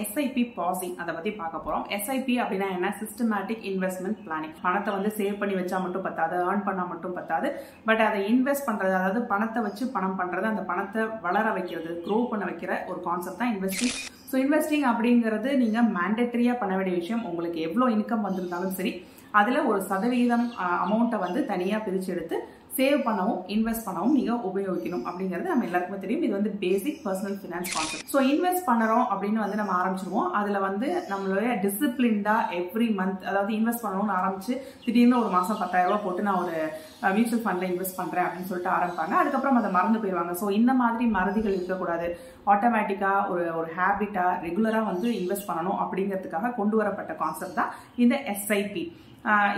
SIP passing அதை பத்தி பார்க்க போறோம். எஸ்ஐபி அப்படின்னா என்ன? சிஸ்டமேட்டிக் இன்வெஸ்ட்மெண்ட் பிளானிங் பணத்தை வந்து சேவ் பண்ணி வச்சா மட்டும் பத்தாது ஏர்ன் பண்ணா மட்டும் பத்தாது. பட் அதை இன்வெஸ்ட் பண்றது அதாவது பணத்தை வச்சு பணம் பண்றது அந்த பணத்தை வளர வைக்கிறது க்ரோ பண்ண வைக்கிற ஒரு கான்செப்ட் தான் இன்வெஸ்டிங் ஸோ இன்வெஸ்டிங் அப்படிங்கிறது நீங்க மேண்டட்டரியா பண்ண வேண்டிய விஷயம். உங்களுக்கு எவ்வளோ இன்கம் வந்திருந்தாலும் சரி அதுல ஒரு சதவீதம் அமௌண்ட்டை வந்து தனியா பிரிச்சு எடுத்து சேவ் பண்ணவும் இன்வெஸ்ட் பண்ணவும் நீங்க உபயோகிக்கணும் அப்படிங்கிறது நம்ம எல்லாருக்குமே தெரியும். இது வந்து basic personal finance concept so invest பண்ணுறோம் அப்படின்னு வந்து நம்ம ஆரம்பிச்சிருவோம். அதுல வந்து நம்மளுடைய டிசிப்ளின்டா எவ்ரி மந்த் அதாவது இன்வெஸ்ட் பண்ணணும்னு ஆரம்பிச்சு திடீர்னு ஒரு மாசம் பத்தாயிரம் ரூபாய் போட்டு நான் ஒரு மியூச்சுவல் ஃபண்ட்ல இன்வெஸ்ட் பண்றேன் அப்படின்னு சொல்லிட்டு ஆரம்பிப்பாங்க. அதுக்கப்புறம் அதை மறந்து போயிடுவாங்க. ஸோ இந்த மாதிரி மறதிகள் இருக்கக்கூடாது. ஆட்டோமேட்டிக்கா ஒரு ஒரு ஹேபிட்டா ரெகுலரா வந்து இன்வெஸ்ட் பண்ணணும் அப்படிங்கிறதுக்காக கொண்டு வரப்பட்ட கான்செப்ட் தான் இந்த எஸ்ஐபி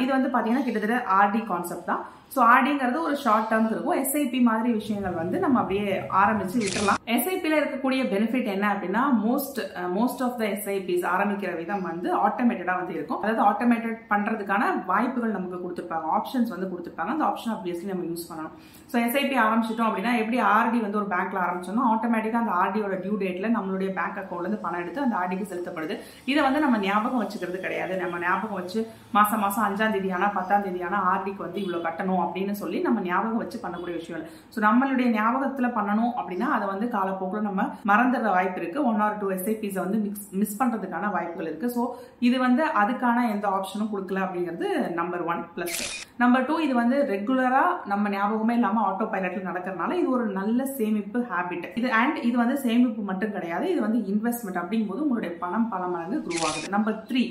இது வந்து பார்த்தீங்கன்னா கிட்டத்தட்ட ஆர்டி கான்செப்ட் தான். ஸோ ஆர்டிங்கிறது ஒரு ஷார்ட் டேர்ம் இருக்கும் எஸ்ஐபி மாதிரி விஷயங்கள் வந்து நம்ம அப்படியே ஆரம்பிச்சு விட்டுறலாம். எஸ்ஐபியில் இருக்கக்கூடிய பெனிஃபிட் என்ன அப்படின்னா most most of the SIPs ஆரம்பிக்கிற விதம் வந்து ஆட்டோமேட்டடாக வந்து இருக்கும். அதாவது ஆட்டோமேட்டட் பண்ணுறதுக்கான வாய்ப்புகள் நமக்கு கொடுத்துருப்பாங்க. ஆப்ஷன்ஸ் வந்து கொடுத்துருப்பாங்க. அந்த ஆப்ஷன் அப்வியஸ்லி நம்ம யூஸ் பண்ணணும். ஸோ எஸ்ஐபி ஆரம்பிச்சிட்டோம் அப்படின்னா எப்படி ஆர்டி வந்து ஒரு பேங்க்ல ஆரம்பிச்சோம்னா ஆட்டோமேட்டிக்காக அந்த ஆர்டியோட டியூ டேட்ல நம்மளுடைய பேங்க் அக்கௌண்ட்லேருந்து பணம் எடுத்து அந்த ஆர்டிக்கு செலுத்தப்படுது. இதை வந்து நம்ம ஞாபகம் வச்சுக்கிறது கிடையாது. நம்ம ஞாபகம் வச்சு மாசம் மாசம் அஞ்சாம் தேதி பத்தாம் தேதி ஆர்டிக்கு வந்து இவ்வளோ கட்டணும். அப்படின்னு சொல்லி நம்ம ஞாபகம் வச்சு பண்ணக்கூடிய விஷயம் இல்லை. ஸோ நம்மளுடைய ஞாபகத்தில் பண்ணணும் அப்படின்னா அதை வந்து காலப்போக்கில் நம்ம மறந்துடுற வாய்ப்பு இருக்கு. ஒன் ஆர் டூ எஸ்ஐபிஸை வந்து மிக்ஸ் மிஸ் பண்ணுறதுக்கான வாய்ப்புகள் இருக்கு. ஸோ இது வந்து அதுக்கான எந்த ஆப்ஷனும் கொடுக்கல அப்படிங்கிறது number one plus number two இது வந்து ரெகுலரா நம்ம ஞாபகமே இல்லாம ஆட்டோ பைலட்ல நடக்கிறதுனால இது ஒரு நல்ல சேமிப்பு ஹேபிட் இது அண்ட் இது வந்து சேமிப்பு மட்டும் கிடையாது. இது வந்து இன்வெஸ்ட்மெண்ட் அப்படிங்கும்போது உங்களுடைய பணம் பல மடங்கு குரூ ஆகுது. நம்பர் த்ரீ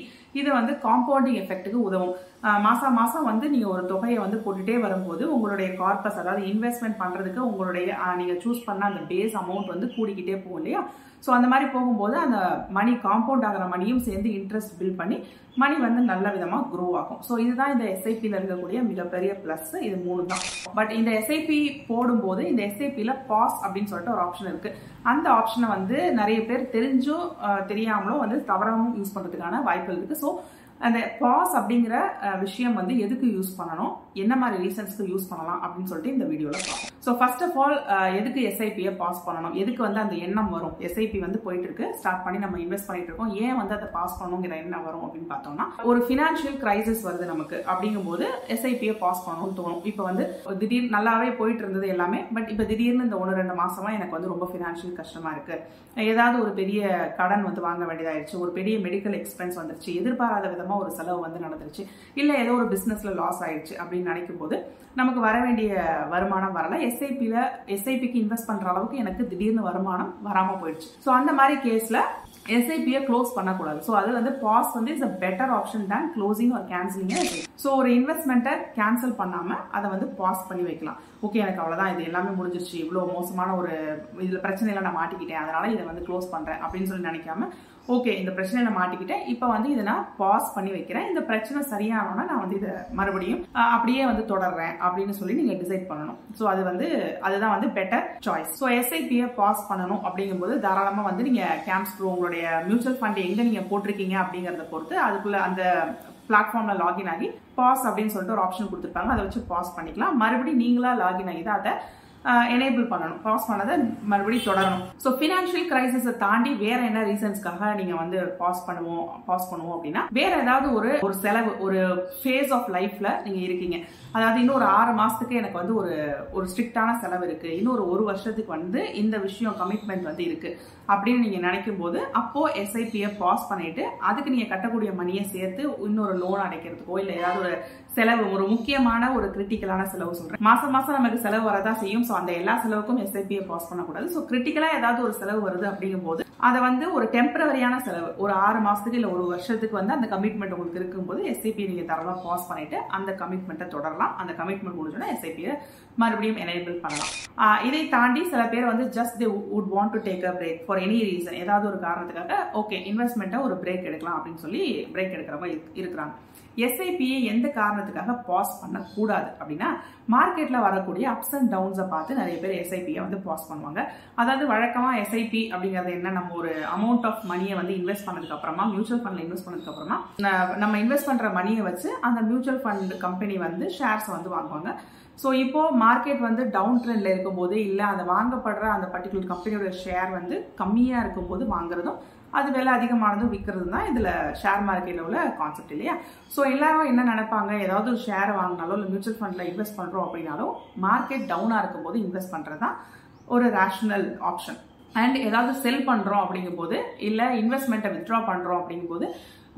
இது வந்து காம்பவுண்டிங் எஃபெக்ட்டுக்கு உதவும். மாதம் மாசம் வந்து நீங்க ஒரு தொகையை வந்து போட்டுட்டே வரும்போது உங்களுடைய கார்பஸ் அதாவது இன்வெஸ்ட்மெண்ட் பண்றதுக்கு உங்களுடைய நீங்க சூஸ் பண்ண அந்த பேஸ் அமௌண்ட் வந்து கூடிக்கிட்டே போகும் இல்லையா? ஸோ அந்த மாதிரி போகும்போது அந்த மணி காம்பவுண்ட் ஆகிற மணியும் சேர்ந்து இன்ட்ரெஸ்ட் பில் பண்ணி மணி வந்து நல்ல விதமாக க்ரோ ஆகும். ஸோ இதுதான் இந்த எஸ்ஐபியில் இருக்கக்கூடிய மிகப்பெரிய ப்ளஸ் இது மூணு தான் பட் இந்த எஸ்ஐபி போடும்போது இந்த எஸ்ஐபியில் பாஸ் அப்படின்னு சொல்லிட்டு ஒரு ஆப்ஷன் இருக்கு. அந்த ஆப்ஷனை வந்து நிறைய பேர் தெரிஞ்சும் தெரியாமலும் வந்து தவறாமல் யூஸ் பண்ணுறதுக்கான வாய்ப்புகள் இருக்கு. ஸோ அந்த பாஸ் அப்படிங்கிற விஷயம் வந்து எதுக்கு யூஸ் பண்ணணும்? என்ன மாதிரி ரீசன்ஸ்க்கு யூஸ் பண்ணலாம் அப்படின்னு சொல்லிட்டு இந்த வீடியோவில் பார்ப்போம். ஸோ ஃபர்ஸ்ட் ஆஃப் ஆல் எதுக்கு எஸ்ஐபியை பாஸ் பண்ணணும்? எதுக்கு வந்து அந்த எண்ணம் வரும்? எஸ்ஐபி வந்து போயிட்டு இருக்கு ஸ்டார்ட் பண்ணி நம்ம இன்வெஸ்ட் பண்ணிட்டு இருக்கோம். ஏன் வந்து அதை பாஸ் பண்ணணுங்கிற எண்ணம் வரும் அப்படின்னு பார்த்தோம்னா ஒரு ஃபினான்ஷியல் கிரைசிஸ் வருது நமக்கு. அப்படிங்கும்போது எஸ்ஐபியை பாஸ் பண்ணணும்னு தோணும். இப்போ வந்து திடீர் நல்லாவே போயிட்டு இருந்தது எல்லாமே பட் இப்போ திடீர்னு இந்த ஒன்று ரெண்டு மாசமா எனக்கு வந்து ரொம்ப ஃபினான்ஷியல் கஷ்டமா இருக்கு. ஏதாவது ஒரு பெரிய கடன் வந்து வாங்க வேண்டியதாயிருச்சு. ஒரு பெரிய மெடிக்கல் எக்ஸ்பென்ஸ் வந்துருச்சு. எதிர்பாராத விதமா ஒரு செலவு வந்து நடந்துருச்சு. இல்லை ஏதோ ஒரு பிஸ்னஸில் லாஸ் ஆயிடுச்சு அப்படின்னு நினைக்கும் போது நமக்கு வர வேண்டிய வருமானம் வரல. எஸ்ஐபியில் எஸ்ஐபிக்கு இன்வெஸ்ட் பண்ணுற அளவுக்கு எனக்கு திடீர்னு வருமானம் வராமல் போயிடுச்சு. ஸோ அந்த மாதிரி கேஸில் எஸ்ஐபியை க்ளோஸ் பண்ணக்கூடாது. ஸோ அது வந்து பாஸ் வந்து is a better option than closing ஒரு கேன்சலிங் ஸோ ஒரு இன்வெஸ்ட்மெண்ட்டை கேன்சல் பண்ணாமல் அதை வந்து பாஸ் பண்ணி வைக்கலாம். ஓகே எனக்கு அவ்வளோதான் இது எல்லாமே முடிஞ்சிருச்சு. இவ்வளோ மோசமான ஒரு இதில் பிரச்சனையில நான் மாட்டிக்கிட்டேன். அதனால இதை வந்து க்ளோஸ் பண்ணுறேன் அப்படின்னு சொல்லி நினைக்காம ஓகே இந்த பிரச்சனையில மாட்டிக்கிட்டேன். இப்போ வந்து இதை நான் பாஸ் பண்ணி வைக்கிறேன். இந்த பிரச்சனை சரியானோன்னா நான் வந்து இதை மறுபடியும் அப்படியே வந்து தொடர்றேன் அப்படின்னு சொல்லி நீங்கள் டிசைட் பண்ணணும். ஸோ அது வந்து அதுதான் வந்து பெட்டர் சாய்ஸ் ஸோ எஸ்ஐபியை பாஸ் பண்ணணும் அப்படிங்கும்போது தாராளமாக வந்து நீங்கள் கேம்ஸ் ப்ரோ உங்களுடைய மியூச்சுவல் ஃபண்ட் எங்கே நீங்கள் போட்டிருக்கீங்க அப்படிங்கிறத பொறுத்து அதுக்குள்ள அந்த பிளாட்ஃபார்மில் லாகின் ஆகி பாஸ் அப்படின்னு சொல்லிட்டு ஒரு ஆப்ஷன் கொடுத்துருப்பாங்க. அதை வச்சு பாஸ் பண்ணிக்கலாம். மறுபடியும் நீங்களா லாகின் ஆகி தான் அதை எனேபிள் பண்ணணும். பாஸ் பண்ணதை மறுபடியும் தொடரணும். ஸோ ஃபினான்ஷியல் கிரைசிஸை தாண்டி வேற என்ன ரீசன்ஸ்க்காக நீங்க வந்து பாஸ் பண்ணுவோம் பாஸ் பண்ணுவோம் அப்படின்னா வேற ஏதாவது ஒரு ஒரு செலவு ஒரு ஃபேஸ் ஆஃப் லைஃப்ல நீங்க இருக்கீங்க. அதாவது இன்னும் ஒரு ஆறு மாசத்துக்கு எனக்கு வந்து ஒரு ஒரு ஸ்ட்ரிக்டான செலவு இருக்கு. இன்னும் ஒரு ஒரு வருஷத்துக்கு வந்து இந்த விஷயம் கமிட்மெண்ட் வந்து இருக்கு. அப்படின்னு நீங்க நினைக்கும் போது அப்போ எஸ்ஐபியை பாஸ் பண்ணிட்டு அதுக்கு நீங்க கட்டக்கூடிய மணியை சேர்த்து இன்னொரு லோன் அடைக்கிறதுக்கோ இல்லை ஏதாவது ஒரு செலவு ஒரு முக்கியமான ஒரு கிரிட்டிக்கலான செலவு சொல்றேன். மாசம் மாசம் நமக்கு செலவு வரதா செய்யும். ஸோ அந்த எல்லா செலவுக்கும் எஸ்ஐபியை பாஸ் பண்ணக்கூடாது. ஸோ கிரிட்டிக்கலா ஏதாவது ஒரு செலவு வருது அப்படிங்கும் போது அதை வந்து ஒரு டெம்பரவரியான செலவு ஒரு ஆறு மாசத்துக்கு இல்லை ஒரு வருஷத்துக்கு வந்து அந்த கமிட்மெண்ட் உங்களுக்கு இருக்கும்போது எஸ்ஐபி நீங்க தரவா பாஸ் பண்ணிட்டு அந்த கமிட்மெண்ட்டை தொடரலாம். அந்த கமிட்மெண்ட் முடிஞ்சோன்னா எஸ்ஐபியை மறுபடியும் எனேபிள் பண்ணலாம். இதை தாண்டி சில பேர் வந்து just they would want to take a break for any reason ஏதாவது ஒரு காரணத்துக்காக ஓகே இன்வெஸ்ட்மெண்ட்டை ஒரு பிரேக் எடுக்கலாம் அப்படின்னு சொல்லி பிரேக் எடுக்கிறவங்க இருக்கிறாங்க. எஸ்ஐபியை எந்த காரணத்துக்காக பாஸ் பண்ணக்கூடாது அப்படின்னா மார்க்கெட்டில் வரக்கூடிய அப்ஸ் அண்ட் டவுன்ஸை பார்த்து நிறைய பேர் எஸ்ஐபியை வந்து பாஸ் பண்ணுவாங்க. அதாவது வழக்கமாக எஸ்ஐபி அப்படிங்கிறது என்ன? நம்ம ஒரு அமௌண்ட் ஆஃப் மணியை வந்து இன்வெஸ்ட் பண்ணதுக்கு அப்புறமா மியூச்சுவல் ஃபண்டில் இன்வெஸ்ட் பண்ணதுக்கு அப்புறமா நம்ம இன்வெஸ்ட் பண்ணுற மணியை வச்சு அந்த மியூச்சுவல் ஃபண்ட் கம்பெனி வந்து ஷேர்ஸ் வந்து வாங்குவாங்க. ஸோ இப்போ மார்க்கெட் வந்து டவுன் ட்ரெண்டில் இருக்கும்போது இல்லை அந்த வாங்கப்படுற அந்த பர்டிகுலர் கம்பெனியோட ஷேர் வந்து கம்மியாக இருக்கும்போது வாங்குறதும் அது விலை அதிகமானதும் விற்கிறது தான் இதில் ஷேர் மார்க்கெட்டில் உள்ள கான்செப்ட் இல்லையா? ஸோ எல்லாரும் என்ன நினைப்பாங்க? ஏதாவது ஒரு ஷேர் வாங்கினாலோ இல்லை மியூச்சுவல் ஃபண்டில் இன்வெஸ்ட் பண்ணுறோம் அப்படின்னாலும் மார்க்கெட் டவுனாக இருக்கும் போது இன்வெஸ்ட் பண்ணுறது தான் ஒரு ரேஷனல் ஆப்ஷன் அண்ட் ஏதாவது செல் பண்ணுறோம் அப்படிங்கும்போது இல்லை இன்வெஸ்ட்மெண்ட்டை வித்ட்ரா பண்ணுறோம் அப்படிங்கும்போது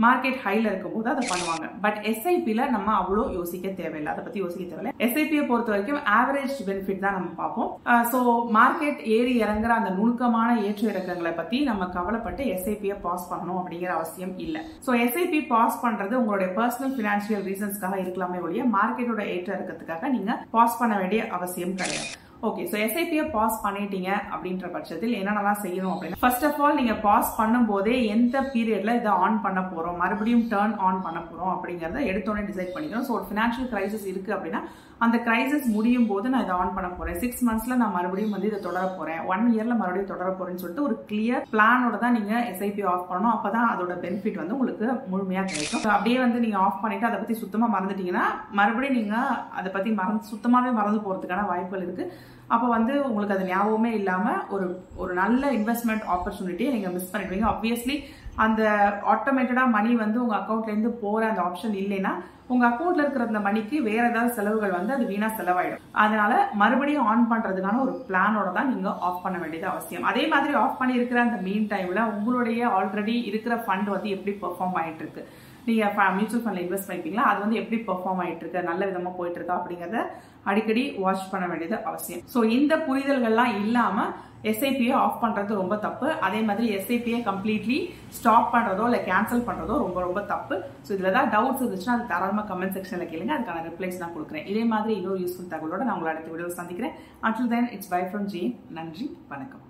மார்க்கெட் ஹைல இருக்கும்போது அதை பண்ணுவாங்க. பட் எஸ்ஐபியில் நம்ம அவ்வளோ யோசிக்க தேவையில்லை. அதை பற்றி யோசிக்க தேவையில்லை. எஸ்ஐபியை பொறுத்த வரைக்கும் ஆவரேஜ் பெனிஃபிட் தான் நம்ம பார்ப்போம். Uh, ஸோ மார்க்கெட் ஏறி இறங்குற அந்த நுணுக்கமான ஏற்ற இறக்கங்களை பற்றி நம்ம கவலைப்பட்டு எஸ்ஐபியை பாஸ் பண்ணணும் அப்படிங்கிற அவசியம் இல்லை. ஸோ எஸ்ஐபி பாஸ் பண்ணுறது உங்களுடைய பர்சனல் ஃபினான்ஷியல் ரீசன்ஸ்க்காக இருக்கலாமே ஒழிய மார்க்கெட்டோட ஏற்ற இறக்கத்துக்காக நீங்கள் பாஸ் பண்ண வேண்டிய அவசியம் கிடையாது. ஓகே ஸோ எஸ்ஐபியை பாஸ் பண்ணிட்டீங்க அப்படின்ற பட்சத்தில் என்னென்னலாம் செய்யணும் அப்படின்னா ஃபர்ஸ்ட் ஆஃப் ஆல் நீங்கள் பாஸ் பண்ணும்போதே எந்த பீரியடில் இதை ஆன் பண்ண போகிறோம் மறுபடியும் டேர்ன் ஆன் பண்ண போகிறோம் அப்படிங்கிறத எடுத்தோடனே டிசைட் பண்ணிக்கணும். ஸோ ஒரு ஃபினான்ஷியல் கிரைசிஸ் இருக்குது அப்படின்னா அந்த கிரைசிஸ் முடியும் போது நான் இதை ஆன் பண்ண போகிறேன் சிக்ஸ் மந்த்ஸில் நான் மறுபடியும் வந்து இதை தொடர போகிறேன் ஒன் இயரில் மறுபடியும் தொடர போகிறேன்னு சொல்லிட்டு ஒரு கிளியர் பிளானோட தான் நீங்கள் எஸ்ஐபி ஆஃப் பண்ணணும். அப்போ தான் அதோட பெனிஃபிட் வந்து உங்களுக்கு முழுமையாக கிடைக்கும். அப்படியே வந்து நீங்கள் ஆஃப் பண்ணிவிட்டு அதை பற்றி சுத்தமாக மறந்துட்டீங்கன்னா மறுபடியும் நீங்கள் அதை பற்றி மறந்து சுத்தமாகவே மறந்து போகிறதுக்கான வாய்ப்புகள் இருக்குது அப்போ வந்து உங்களுக்கு அது ஞாபகமே இல்லாமல் ஒரு ஒரு நல்ல இன்வெஸ்ட்மெண்ட் ஆப்பர்ச்சுனிட்டியை நீங்கள் மிஸ் பண்ணிடுவீங்க. ஆப்வியஸ்லி அந்த ஆட்டோமேட்டடாக மணி வந்து உங்கள் அக்கௌண்ட்லேருந்து போகிற அந்த ஆப்ஷன் இல்லைன்னா உங்கள் அக்கௌண்ட்ல இருக்கிற அந்த மணிக்கு வேற ஏதாவது செலவுகள் வந்து அது வீணாக செலவாயிடும். அதனால மறுபடியும் ஆன் பண்ணுறதுக்கான ஒரு பிளானோட தான் நீங்கள் ஆஃப் பண்ண வேண்டியது அவசியம். அதே மாதிரி ஆஃப் பண்ணி இருக்கிற அந்த மீன் டைமில் உங்களுடைய ஆல்ரெடி இருக்கிற ஃபண்ட் வந்து எப்படி பெர்ஃபார்ம் ஆகிட்டு இருக்கு நீங்கள் மியூச்சுவல் ஃபண்டில் இன்வெஸ்ட் பண்ணிப்பீங்களா அது வந்து எப்படி பெர்ஃபார்ம் ஆயிட்டு இருக்கு நல்ல விதமாக போயிட்டு இருக்கா அப்படிங்கிறத அடிக்கடி வாட்ச் பண்ண வேண்டியது அவசியம். ஸோ இந்த புரிதல்கள்லாம் இல்லாம எஸ்ஐபியை ஆஃப் பண்றது ரொம்ப தப்பு. அதே மாதிரி எஸ்ஐபியை கம்ப்ளீட்லி ஸ்டாப் பண்றதோ இல்லை கேன்சல் பண்றதோ ரொம்ப ரொம்ப தப்பு. ஸோ இதுல தான் டவுட்ஸ் இருந்துச்சுன்னா அது தாராளமாக கமெண்ட் செக்ஷன்ல கேளுங்க. அதுக்கான ரிப்ளைஸ் நான் கொடுக்குறேன். இதே மாதிரி இன்னொரு யூஸ்ஃபுல் தகவலோட நான் உங்களை அடுத்த வீடியோ சந்திக்கிறேன். Until then it's bye from G நன்றி வணக்கம்.